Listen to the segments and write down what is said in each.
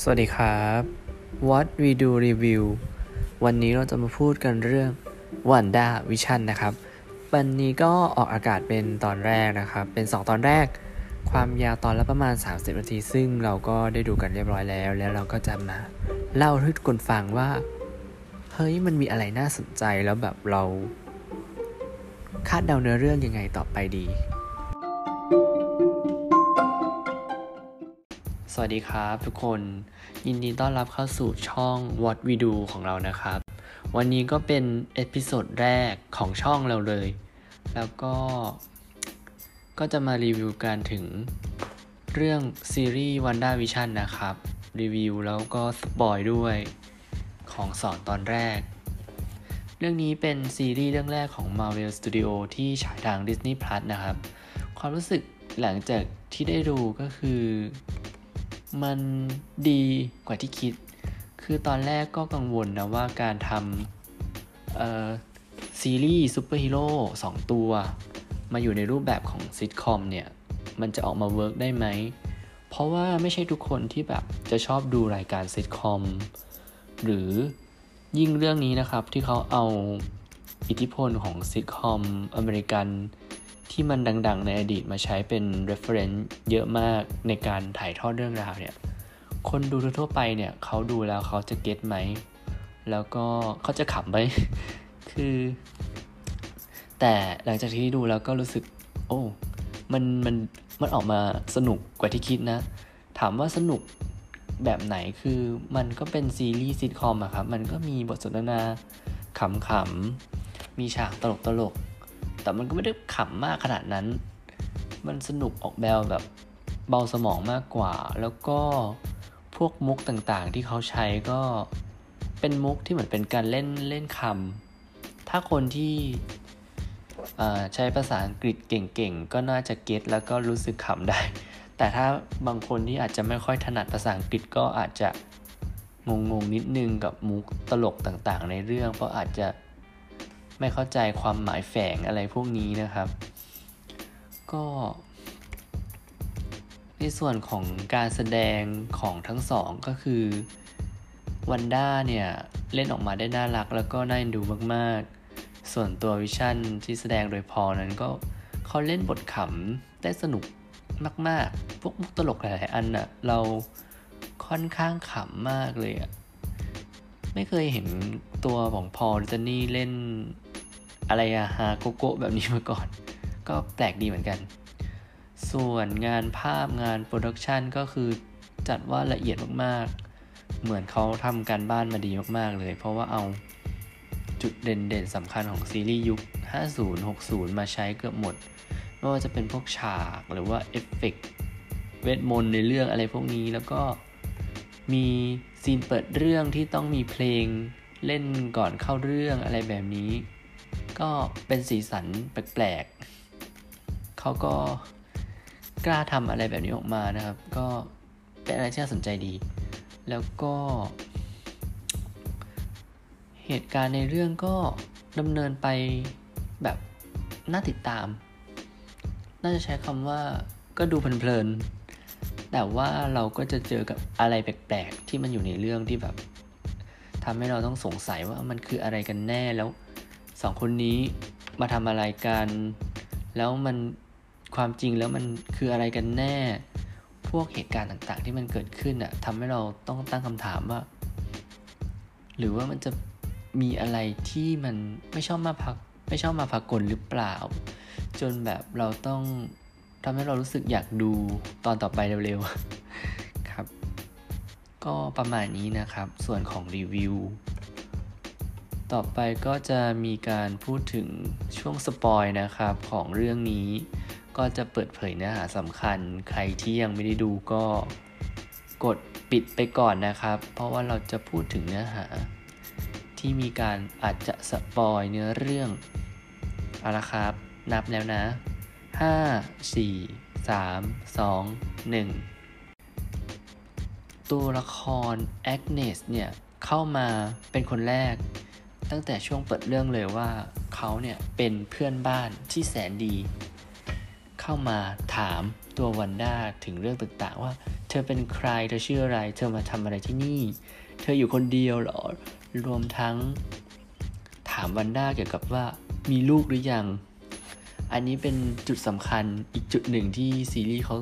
สวัสดีครับ What we do review วันนี้เราจะมาพูดกันเรื่อง Wanda Vision นะครับ วันนี้ก็ออกอากาศเป็นตอนแรกนะครับ เป็น 2 ตอนแรก ความยาวตอนละประมาณ 30 นาที ซึ่งเราก็ได้ดูกันเรียบร้อยแล้ว แล้วเราก็จะมาเล่าให้ทุกคนฟังว่า เฮ้ย มันมีอะไรน่าสนใจแล้วแบบเรา คาดเดาเนื้อเรื่องยังไงต่อไปดี สวัสดีครับทุกคนยินดีต้อนรับเข้าสู่ช่อง What We Do ของเรานะครับ วันนี้ก็เป็น episode แรกของช่องเราเลย แล้วก็ก็จะมารีวิวกันถึงเรื่องซีรีส์ Wanda Vision นะครับ รีวิวแล้วก็ spoil ด้วยของสองตอนแรก เรื่องนี้เป็นซีรีส์เรื่องแรกของ Marvel Studio ที่ฉายทาง Disney Plus นะครับ ความรู้สึกหลังจากที่ได้ดูก็คือ มันดีกว่าที่คิด คือตอนแรกก็กังวลนะว่าการทำซีรีส์ซูเปอร์ฮีโร่สองตัว มาอยู่ในรูปแบบของซิทคอมเนี่ย มันจะออกมา work ได้ไหม เพราะว่าไม่ใช่ทุกคนที่แบบจะชอบดูรายการซิทคอม หรือยิ่งเรื่องนี้นะครับที่เขาเอาอิทธิพลของซิทคอมอเมริกัน ที่มันดัง ๆ ในอดีตมาใช้เป็น reference เยอะมากในการถ่ายทอดเรื่องราวเนี่ย คนดูทั่วไปเนี่ยเขาดูแล้วเขาจะเก็ตไหม แล้วก็เขาจะขำไหม คือ แต่หลังจากที่ดูแล้วก็รู้สึก โอ้ มัน มัน มันออกมาสนุกกว่าที่คิดนะ ถามว่าสนุกแบบไหนคือมันก็เป็นซีรีส์ซิทคอมอะครับ มันก็มีบทสนทนาขำๆ มีฉากตลกตลก แต่มันก็ไม่ได้ขำมากขนาดนั้น มันสนุกออกแบบแบบเบาสมองมากกว่า แล้วก็พวกมุกต่างๆ ที่เขาใช้ก็เป็นมุกที่เหมือนเป็นการเล่นเล่นคำ ถ้าคนที่ใช้ภาษาอังกฤษเก่งๆ ก็น่าจะเก็ตแล้วก็รู้สึกขำได้ แต่ถ้าบางคนที่อาจจะไม่ค่อยถนัดภาษาอังกฤษก็อาจจะงงๆนิดนึงกับมุกตลกต่างๆ ในเรื่อง เพราะอาจจะ ไม่เข้าใจความหมายแฝงอะไรพวกนี้นะครับ ก็ ในส่วนของการแสดงของทั้งสองก็คือวันด้าเนี่ยเล่นออกมาได้น่ารักแล้วก็น่าดูมากๆ ส่วนตัววิชั่นที่แสดงโดยพอนั้นก็เขาเล่นบทขำได้สนุกมากๆ พวกมุกตลกหลายๆอันอะเราค่อนข้างขำมากเลยอะไม่เคยเห็นตัวของพอลจนี่เล่น อะไรอะฮาโกโก้แบบนี้มาก่อน ก็แปลกดีเหมือนกัน ส่วนงานภาพงานโปรดักชันก็คือจัดว่าละเอียดมากๆ เหมือนเขาทำการบ้านมาดีมากๆเลย เพราะว่าเอาจุดเด่นๆสำคัญของซีรีส์ยุค 50 60 มาใช้เกือบหมด ไม่ว่าจะเป็นพวกฉากหรือว่าเอฟเฟกเวทมนต์ในเรื่องอะไรพวกนี้แล้วก็มี scene เปิดเรื่องที่ต้องมีเพลงเล่นก่อนเข้าเรื่องอะไรแบบนี้ ก็เป็นสีสันแปลกๆเขาก็กล้าทำอะไรแบบนี้ออกมานะครับ ก็เป็นอะไรที่น่าสนใจดี แล้วก็ เหตุการณ์ในเรื่องก็ดำเนินไปแบบน่าติดตาม น่าจะใช้คำว่าก็ดูเพลินๆ แต่ว่าเราก็จะเจอกับอะไรแปลกๆ ที่มันอยู่ในเรื่องที่แบบทำให้เราต้องสงสัยว่ามันคืออะไรกันแน่แล้ว สองคนนี้มาทำอะไรกัน แล้วมันความจริงแล้วมันคืออะไรกันแน่ พวกเหตุการณ์ต่างๆ ที่มันเกิดขึ้นอะทำให้เราต้องตั้งคำถามว่า หรือว่ามันจะมีอะไรที่มันไม่ชอบมาพักไม่ชอบมาพักกลหรือเปล่า จนแบบเราต้องทำให้เรารู้สึกอยากดูตอนต่อไปเร็วๆ ครับ ก็ประมาณนี้นะครับ ส่วนของรีวิว ต่อไปก็จะมีการพูดถึงช่วงสปอยนะครับของเรื่องนี้ ก็จะเปิดเผยเนื้อหาสำคัญ ใครที่ยังไม่ได้ดูก็กดปิดไปก่อนนะครับ เพราะว่าเราจะพูดถึงเนื้อหา ที่มีการอาจจะสปอยเนื้อเรื่องเอาละครับ นับแล้วนะ 5 4 3 2 1 ตัวละครแอกเนสเนี่ยเข้ามาเป็นคนแรก ตั้งแต่ช่วงเปิดเรื่องเลยว่าเขาเนี่ยเป็นเพื่อนบ้านที่แสนดี เข้ามาถามตัววันด้าถึงเรื่องต่างๆว่า เธอเป็นใครเธอชื่ออะไร เธอมาทำอะไรที่นี่ เธออยู่คนเดียวหรอ รวมทั้ง ถามวันด้าเกี่ยวกับว่ามีลูกหรือยัง อันนี้เป็นจุดสำคัญอีกจุดหนึ่งที่ซีรีส์เขา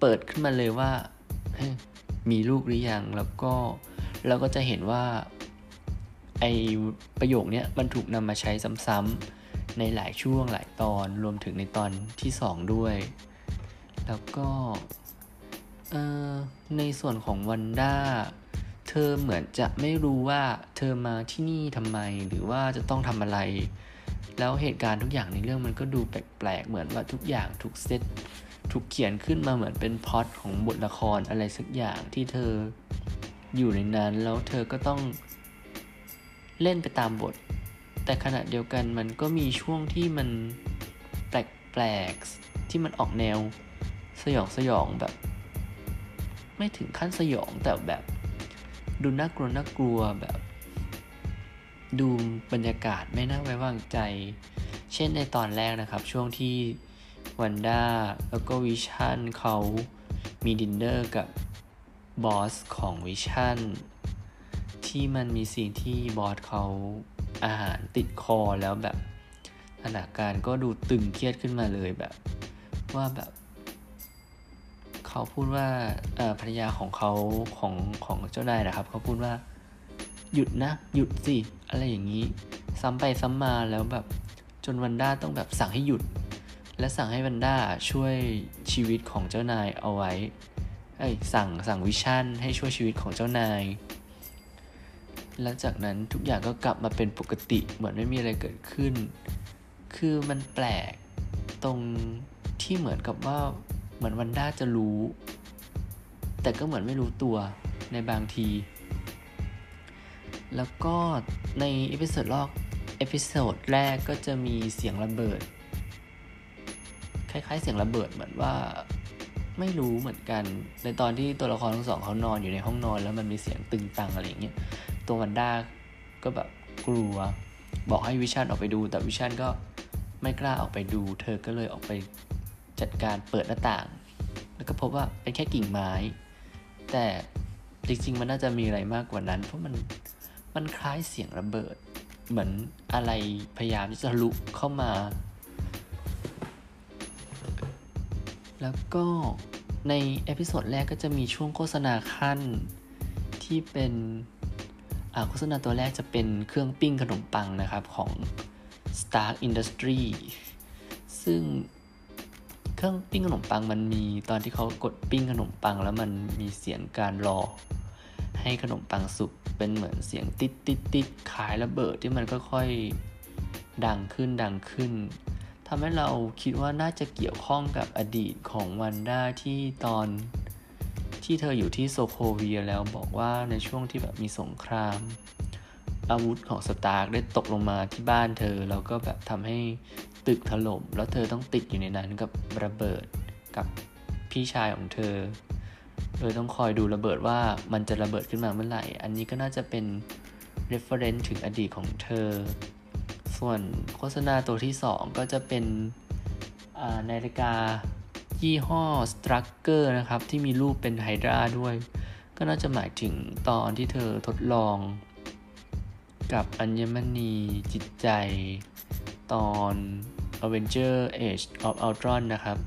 เปิดขึ้นมาเลยว่ามีลูกหรือยังแล้วก็เราก็จะเห็นว่า ไอประโยคนี้มันถูกนำมาใช้ซ้ำๆในหลายช่วงหลายตอนรวมถึงในตอนที่สองด้วย แล้วก็ในส่วนของวันด้าเธอเหมือนจะไม่รู้ว่าเธอมาที่นี่ทำไมหรือว่าจะต้องทำอะไร แล้วเหตุการณ์ทุกอย่างในเรื่องมันก็ดูแปลกๆ เหมือนว่าทุกอย่างถูกเซตถูกเขียนขึ้นมาเหมือนเป็นพอดของบทละครอะไรสักอย่างที่เธออยู่ในนั้นแล้วเธอก็ต้อง เล่นไปตามบท แต่ขณะเดียวกันมันก็มีช่วงที่มันแปลกๆ ที่มันออกแนวสยองสยองแบบ ไม่ถึงขั้นสยองแต่แบบดูน่ากลัวน่ากลัวแบบ ดูบรรยากาศไม่น่าไว้วางใจ เช่นในตอนแรกนะครับ ช่วงที่วันด้าแล้วก็วิชั่นเขามีดินเนอร์กับ boss ของวิชั่น ที่มันมีสิ่งที่ boss เขาอาหารติดคอแล้วแบบสถานการณ์ก็ดูตึงเครียดขึ้นมาเลยแบบ ว่าแบบ เขาพูดว่าภรรยาของเขาของของเจ้านายนะครับ เขาพูดว่าหยุดนะ หยุดสิ อะไรอย่างนี้ ซ้ำไปซ้ำมาแล้วแบบจนวันด้าต้องแบบสั่งให้หยุด และสั่งให้วันด้าช่วยชีวิตของเจ้านายเอาไว้ไอ้สั่งสั่งวิชั่นให้ช่วยชีวิตของเจ้านาย และจากนั้นทุกอย่างก็กลับมาเป็นปกติเหมือนไม่มีอะไรเกิดขึ้น คือมันแปลกตรงที่เหมือนกับว่าเหมือนวันด้าจะรู้ แต่ก็เหมือนไม่รู้ตัวในบางที แล้วก็ใน episode แรก episode แรกก็จะมีเสียงระเบิด คล้ายๆ เสียงระเบิดเหมือนว่าไม่รู้เหมือนกัน ในตอนที่ตัวละครทั้งสองเขานอนอยู่ในห้องนอน แล้วมันมีเสียงตึงตังอะไรอย่างเงี้ย ตัววันด้าก็แบบกลัว บอกให้วิชันออกไปดู แต่วิชันก็ไม่กล้าออกไปดู เธอก็เลยออกไปจัดการเปิดหน้าต่าง แล้วก็พบว่าเป็นแค่กิ่งไม้ แต่จริงๆ มันน่าจะมีอะไรมากกว่านั้น เพราะมันมันคล้ายเสียงระเบิด เหมือนอะไรพยายามที่จะรุกเข้ามา แล้วก็ใน episode แรกก็จะมีช่วงโฆษณาคั่นที่เป็น โฆษณาตัวแรกจะเป็นเครื่องปิ้งขนมปังนะครับของ Stark Industry ซึ่งเครื่องปิ้งขนมปังมันมีตอนที่เขากดปิ้งขนมปัง แล้วมันมีเสียงการรอ ให้ขนมปังสุกเป็นเหมือนเสียงติดติดติดขายระเบิดที่มันค่อยๆดังขึ้นดังขึ้นทำให้เราคิดว่าน่าจะเกี่ยวข้องกับอดีตของวันด้าที่ตอน ที่เธออยู่ที่โซโคเวียแล้วบอกว่าในช่วงที่แบบมีสงคราม อาวุธของสตาร์กได้ตกลงมาที่บ้านเธอ แล้วก็แบบทำให้ตึกถล่มแล้วเธอต้องติดอยู่ในนั้นกับระเบิดกับพี่ชายของเธอโดยต้องคอยดูระเบิดว่ามันจะระเบิดขึ้นมาเมื่อไหร่ อันนี้ก็น่าจะเป็น reference ถึงอดีตของเธอ ส่วนโฆษณาตัวที่ 2 ก็จะเป็นนาฬิกา ยี่ห้อ Strucker นะครับ ที่มีรูปเป็นไฮดราด้วย ก็น่าจะหมายถึงตอนที่เธอทดลอง กับอัญมณีจิตใจ ตอน Avenger Age of Ultron นะครับ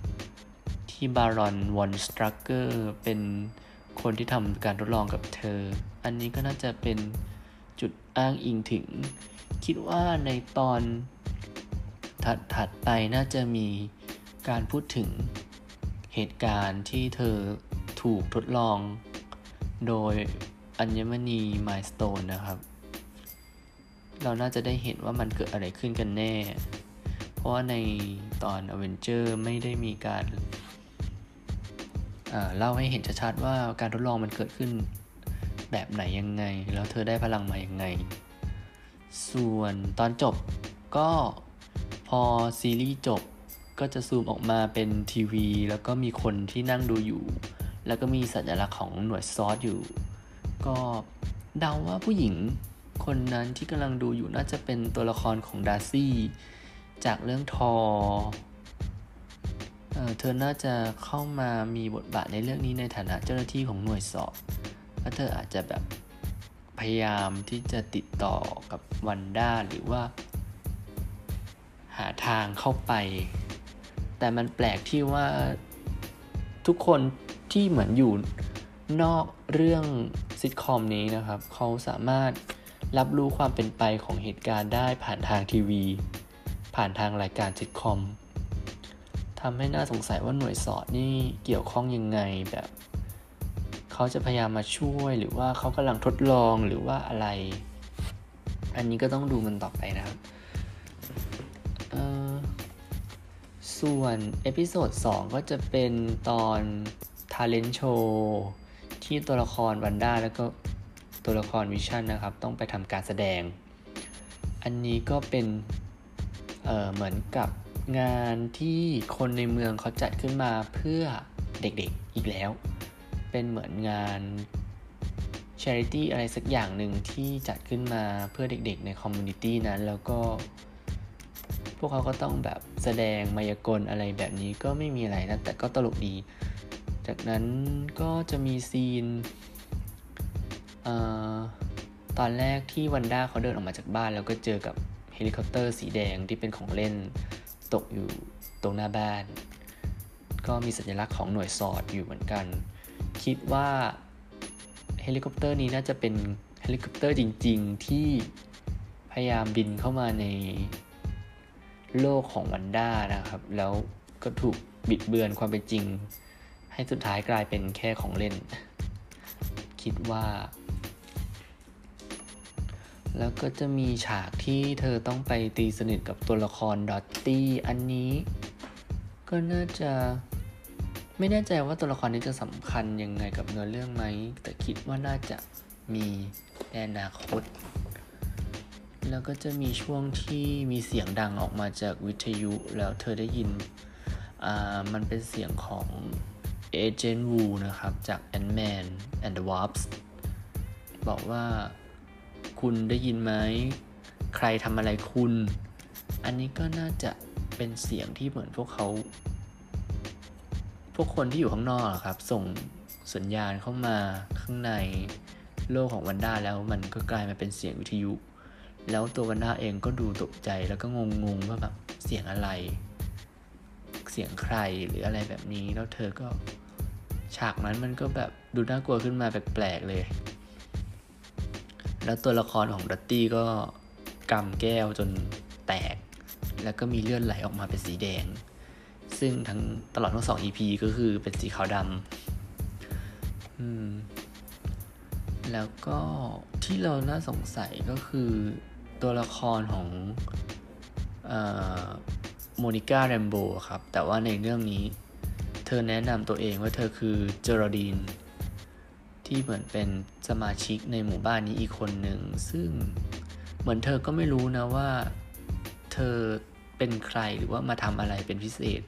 ที่บารอนวอนสตรักเกอร์เป็นคนที่ทำการทดลองกับเธอ อันนี้ก็น่าจะเป็นจุดอ้างอิงถึง คิดว่าในตอนถัดๆไปน่าจะมีการพูดถึง เหตุการณ์ที่เธอถูกทดลองโดยอัญมณีมายสโตนนะครับ เราน่าจะได้เห็นว่ามันเกิดอะไรขึ้นกันแน่ เพราะว่าในตอน a v e n g e r ไม่ได้มีการเล่าให้เห็นชัดๆว่าการทดลองมันเกิดขึ้นแบบไหนยังไง แล้วเธอได้พลังมายังไง ส่วนตอนจบก็พอซีรีส์จบ ก็จะซูมออกมาเป็นทีวี แล้วก็มีคนที่นั่งดูอยู่ แล้วก็มีสัญลักษณ์ของหน่วยซอสอยู่ ก็เดาว่าผู้หญิงคนนั้นที่กำลังดูอยู่น่าจะเป็นตัวละครของดาร์ซี่ จากเรื่องทอเเธอน่าจะเข้ามามีบทบาทในเรื่องนี้ในฐานะเจ้าหน้าที่ของหน่วยสอบแล้วเธออาจจะแบบพยายามที่จะติดต่อกับวันด้าหรือว่า หาทางเข้าไป แต่มันแปลกที่ว่าทุกคนที่เหมือนอยู่นอกเรื่องซิทคอมนี้นะครับ เขาสามารถรับรู้ความเป็นไปของเหตุการณ์ได้ผ่านทางทีวี ผ่านทางรายการซิทคอมทำให้น่าสงสัยว่าหน่วย SWORD นี่เกี่ยวข้องยังไงแบบ เขาจะพยายามมาช่วยหรือว่าเขากำลังทดลองหรือว่าอะไร อันนี้ก็ต้องดูมันต่อไปนะครับ ส่วน episode 2ก็จะเป็นตอน Talent Show ที่ตัวละครวันด้าแล้วก็ตัวละครวิชั่นนะครับ ต้องไปทำการแสดง อันนี้ก็เป็นเเหมือนกับงานที่คนในเมืองเขาจัดขึ้นมาเพื่อเด็กๆอีกแล้ว เป็นเหมือนงาน charity อะไรสักอย่างหนึ่งที่จัดขึ้นมาเพื่อเด็กๆในคอมมูนิตี้นั้นแล้วก็ วกเขาก็ต้องแบบแสดงมายากลอะไรแบบนี้ก็ไม่มีอะไรนะแต่ก็ตลกดี จากนั้นก็จะมีซีนตอนแรกที่วันด้าเขาเดินออกมาจากบ้าน แล้วก็เจอกับเฮลิคอปเตอร์สีแดงที่เป็นของเล่นตกอยู่ตรงหน้าบ้าน ก็มีสัญลักษณ์ของหน่วย SWORD อยู่เหมือนกัน คิดว่าเฮลิคอปเตอร์นี้น่าจะเป็นเฮลิคอปเตอร์จริง ๆ ที่พยายามบินเข้ามาใน โลกของวันด้านะครับ แล้วก็ถูกบิดเบือนความเป็นจริง ให้สุดท้ายกลายเป็นแค่ของเล่น คิดว่า แล้วก็จะมีฉากที่เธอต้องไปตีสนิทกับตัวละครดอตตี้อันนี้ ก็น่าจะไม่แน่ใจว่าตัวละครนี้จะสำคัญยังไงกับเนื้อเรื่องไหม แต่คิดว่าน่าจะมีในอนาคต แล้วก็จะมีช่วงที่มีเสียงดังออกมาจากวิทยุแล้วเธอได้ยิน อ่า มันเป็นเสียงของเอเจนต์วูนะครับ จาก Ant-Man and the Wasp บอกว่าคุณได้ยินไหม ใครทำอะไรคุณ อันนี้ก็น่าจะเป็นเสียงที่เหมือนพวกเขา พวกคนที่อยู่ข้างนอกครับ ส่งสัญญาณเข้ามาข้างในโลกของวันด้าแล้วมันก็กลายมาเป็นเสียงวิทยุ แล้วตัววันด้าเองก็ดูตกใจแล้วก็งงๆว่าแบบเสียงอะไร เสียงใครหรืออะไรแบบนี้ แล้วเธอก็ฉากนั้นมันก็แบบดูน่ากลัวขึ้นมาแปลกๆเลย แล้วตัวละครของดัตตี้ก็กำแก้วจนแตก แล้วก็มีเลือดไหลออกมาเป็นสีแดง ซึ่งทั้งตลอดทั้งสอง EP ก็คือเป็นสีขาวดำอืมแล้วก็ที่เราน่าสงสัยก็คือ ตัวละครของโมนิก้าแรมโบครับ แต่ว่าในเรื่องนี้เธอแนะนำตัวเองว่าเธอคือเจอร์ดีนที่เหมือนเป็นสมาชิกในหมู่บ้านนี้อีกคนหนึ่ง ซึ่งเหมือนเธอก็ไม่รู้นะว่าเธอเป็นใครหรือว่ามาทำอะไรเป็นพิเศษ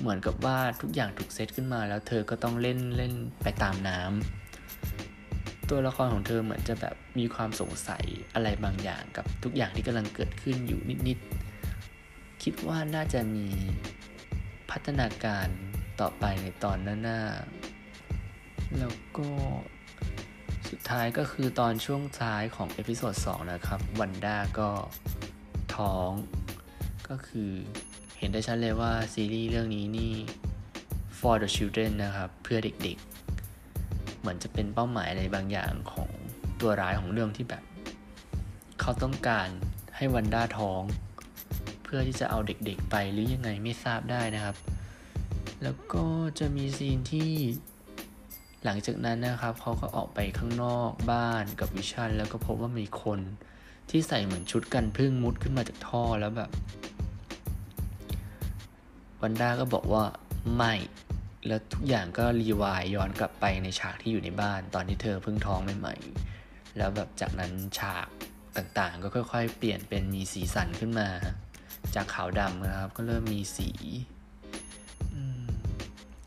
เหมือนกับว่าทุกอย่างถูกเซตขึ้นมาแล้วเธอก็ต้องเล่นเล่นไปตามน้ำ ตัวละครของเธอเหมือนจะแบบมีความสงสัยอะไรบางอย่างกับทุกอย่างที่กำลังเกิดขึ้นอยู่นิดๆ คิดว่าน่าจะมีพัฒนาการต่อไปในตอนหน้าๆ แล้วก็สุดท้ายก็คือตอนช่วงท้ายของ episode 2นะครับ วันด้าก็ท้อง ก็คือเห็นได้ชัดเลยว่าซีรีส์เรื่องนี้นี่ for the children นะครับ เพื่อเด็กๆ เหมือนจะเป็นเป้าหมายอะไรบางอย่างของตัวร้ายของเรื่องที่แบบ เขาต้องการให้วันด้าท้อง เพื่อที่จะเอาเด็กๆไปหรือยังไงไม่ทราบได้นะครับ แล้วก็จะมีซีนที่หลังจากนั้นนะครับเขาก็ออกไปข้างนอกบ้านกับวิชันแล้วก็พบว่ามีคนที่ใส่เหมือนชุดกันพึ่งมุดขึ้นมาจากท่อแล้วแบบวันด้าก็บอกว่าไม่ แล้วทุกอย่างก็รีวายย้อนกลับไปในฉากที่อยู่ในบ้าน ตอนที่เธอเพิ่งท้องใหม่ๆ แล้วแบบจากนั้นฉากต่างๆ ก็ค่อยๆ เปลี่ยนเป็นมีสีสันขึ้นมา จากขาวดำนะครับ ก็เริ่มมีสี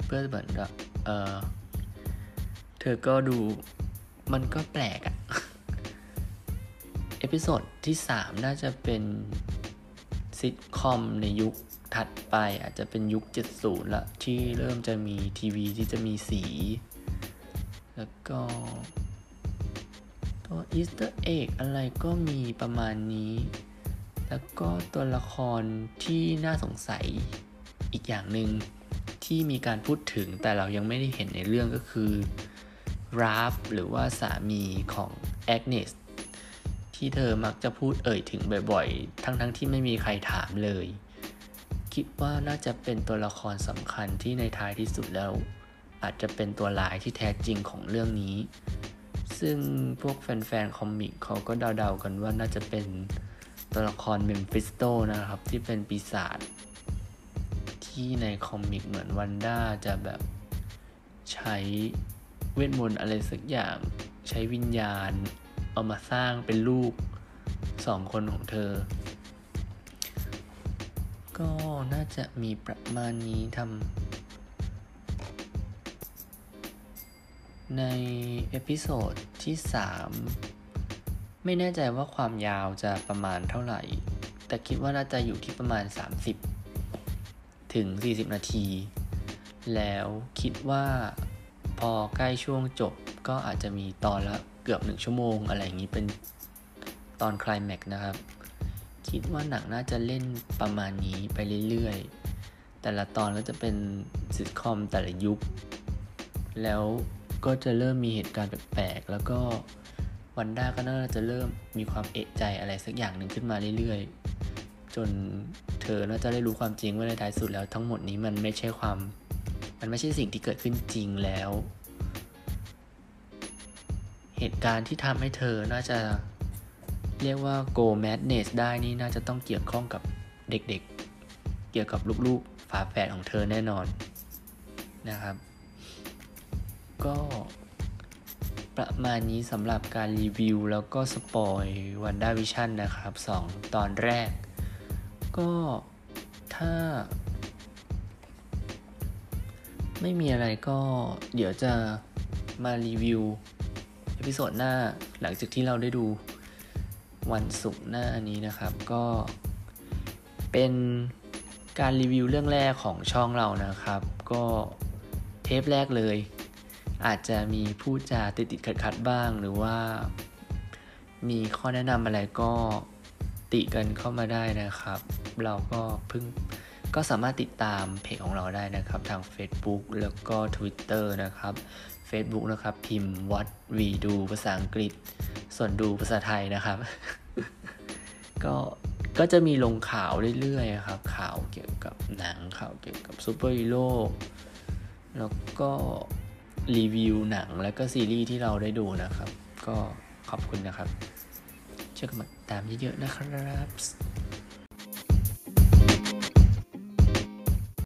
เพื่อเหมือนกับเออเธอก็ดูมันก็แปลกอะ episode ที่ 3 น่าจะเป็นซิทคอมในยุค ถัดไปอาจจะเป็นยุค 70 ละ ที่เริ่มจะมีทีวีที่จะมีสี แล้วก็ตัวอีสเตอร์เอกอะไรก็มีประมาณนี้ แล้วก็ตัวละครที่น่าสงสัยอีกอย่างหนึ่งที่มีการพูดถึงแต่เรายังไม่ได้เห็นในเรื่องก็คือราฟหรือว่าสามีของแอกเนสที่เธอมักจะพูดเอ่ยถึงบ่อยๆ ทั้งๆที่ไม่มีใครถามเลย คิดว่าน่าจะเป็นตัวละครสำคัญที่ในท้ายที่สุดแล้ว อาจจะเป็นตัวร้ายที่แท้จริงของเรื่องนี้ ซึ่งพวกแฟนๆ comic เขาก็เดาๆกันว่าน่าจะเป็นตัวละครเมฟิสโตนะครับ ที่เป็นปีศาจที่ใน comic เหมือนวันด้าจะแบบใช้เวทมนต์อะไรสักอย่างใช้วิญญาณ เอามาสร้างเป็นลูกสองคนของเธอ ก็น่าจะมีประมาณนี้ทำใน episode ที่ 3 ไม่แน่ใจว่าความยาวจะประมาณเท่าไหร่ แต่คิดว่าน่าจะอยู่ที่ประมาณ 30 ถึง 40 นาที แล้วคิดว่าพอใกล้ช่วงจบก็อาจจะมีตอนละเกือบหนึ่งชั่วโมงอะไรอย่างนี้เป็นตอนคลายแม็กนะครับ คิดว่าหนังน่าจะเล่นประมาณนี้ไปเรื่อยๆ แต่ละตอนก็จะเป็นซิทคอมแต่ละยุค แล้วก็จะเริ่มมีเหตุการณ์แปลกๆ แล้วก็วันด้าก็น่าจะเริ่มมีความเอะใจอะไรสักอย่างหนึ่งขึ้นมาเรื่อยๆ จนเธอน่าจะได้รู้ความจริงว่าในท้ายสุดแล้วทั้งหมดนี้มันไม่ใช่ความ มันไม่ใช่สิ่งที่เกิดขึ้นจริงแล้ว เหตุการณ์ที่ทำให้เธอน่าจะ เรียกว่า go madness ได้นี่น่าจะต้องเกี่ยวข้องกับเด็กๆ เกี่ยวกับลูกๆฝาแฝดของเธอแน่นอนนะครับ ก็ประมาณนี้สำหรับการรีวิวแล้วก็สปอยวันด้าวิชั่นนะครับ 2 ตอนแรก ก็ถ้า ไม่มีอะไรก็เดี๋ยวจะมารีวิว episode หน้าหลังจากที่เราได้ดู วันศุกร์หน้านี้นะครับ ก็เป็นการรีวิวเรื่องแรกของช่องเรานะครับ ก็เทปแรกเลย อาจจะมีพูดจาติดติดขัดขัดบ้าง หรือว่า มีข้อแนะนำอะไรก็ติกันเข้ามาได้นะครับ เราก็เพิ่งก็สามารถติดตามเพจของเราได้นะครับ ทาง Facebook แล้วก็ Twitter นะครับ Facebook นะครับ พิมพ์ what we ดู ภาษาอังกฤษ ส่วนดูภาษาไทยนะครับ ก็ก็จะมีลงข่าวเรื่อยๆครับ ข่าวเกี่ยวกับหนังข่าวเกี่ยวกับซูเปอร์ฮีโร่แล้วก็รีวิวหนังแล้วก็ซีรีส์ที่เราได้ดูนะครับ ก็ขอบคุณนะครับ เชื่อกันมาตามเยอะๆนะครับ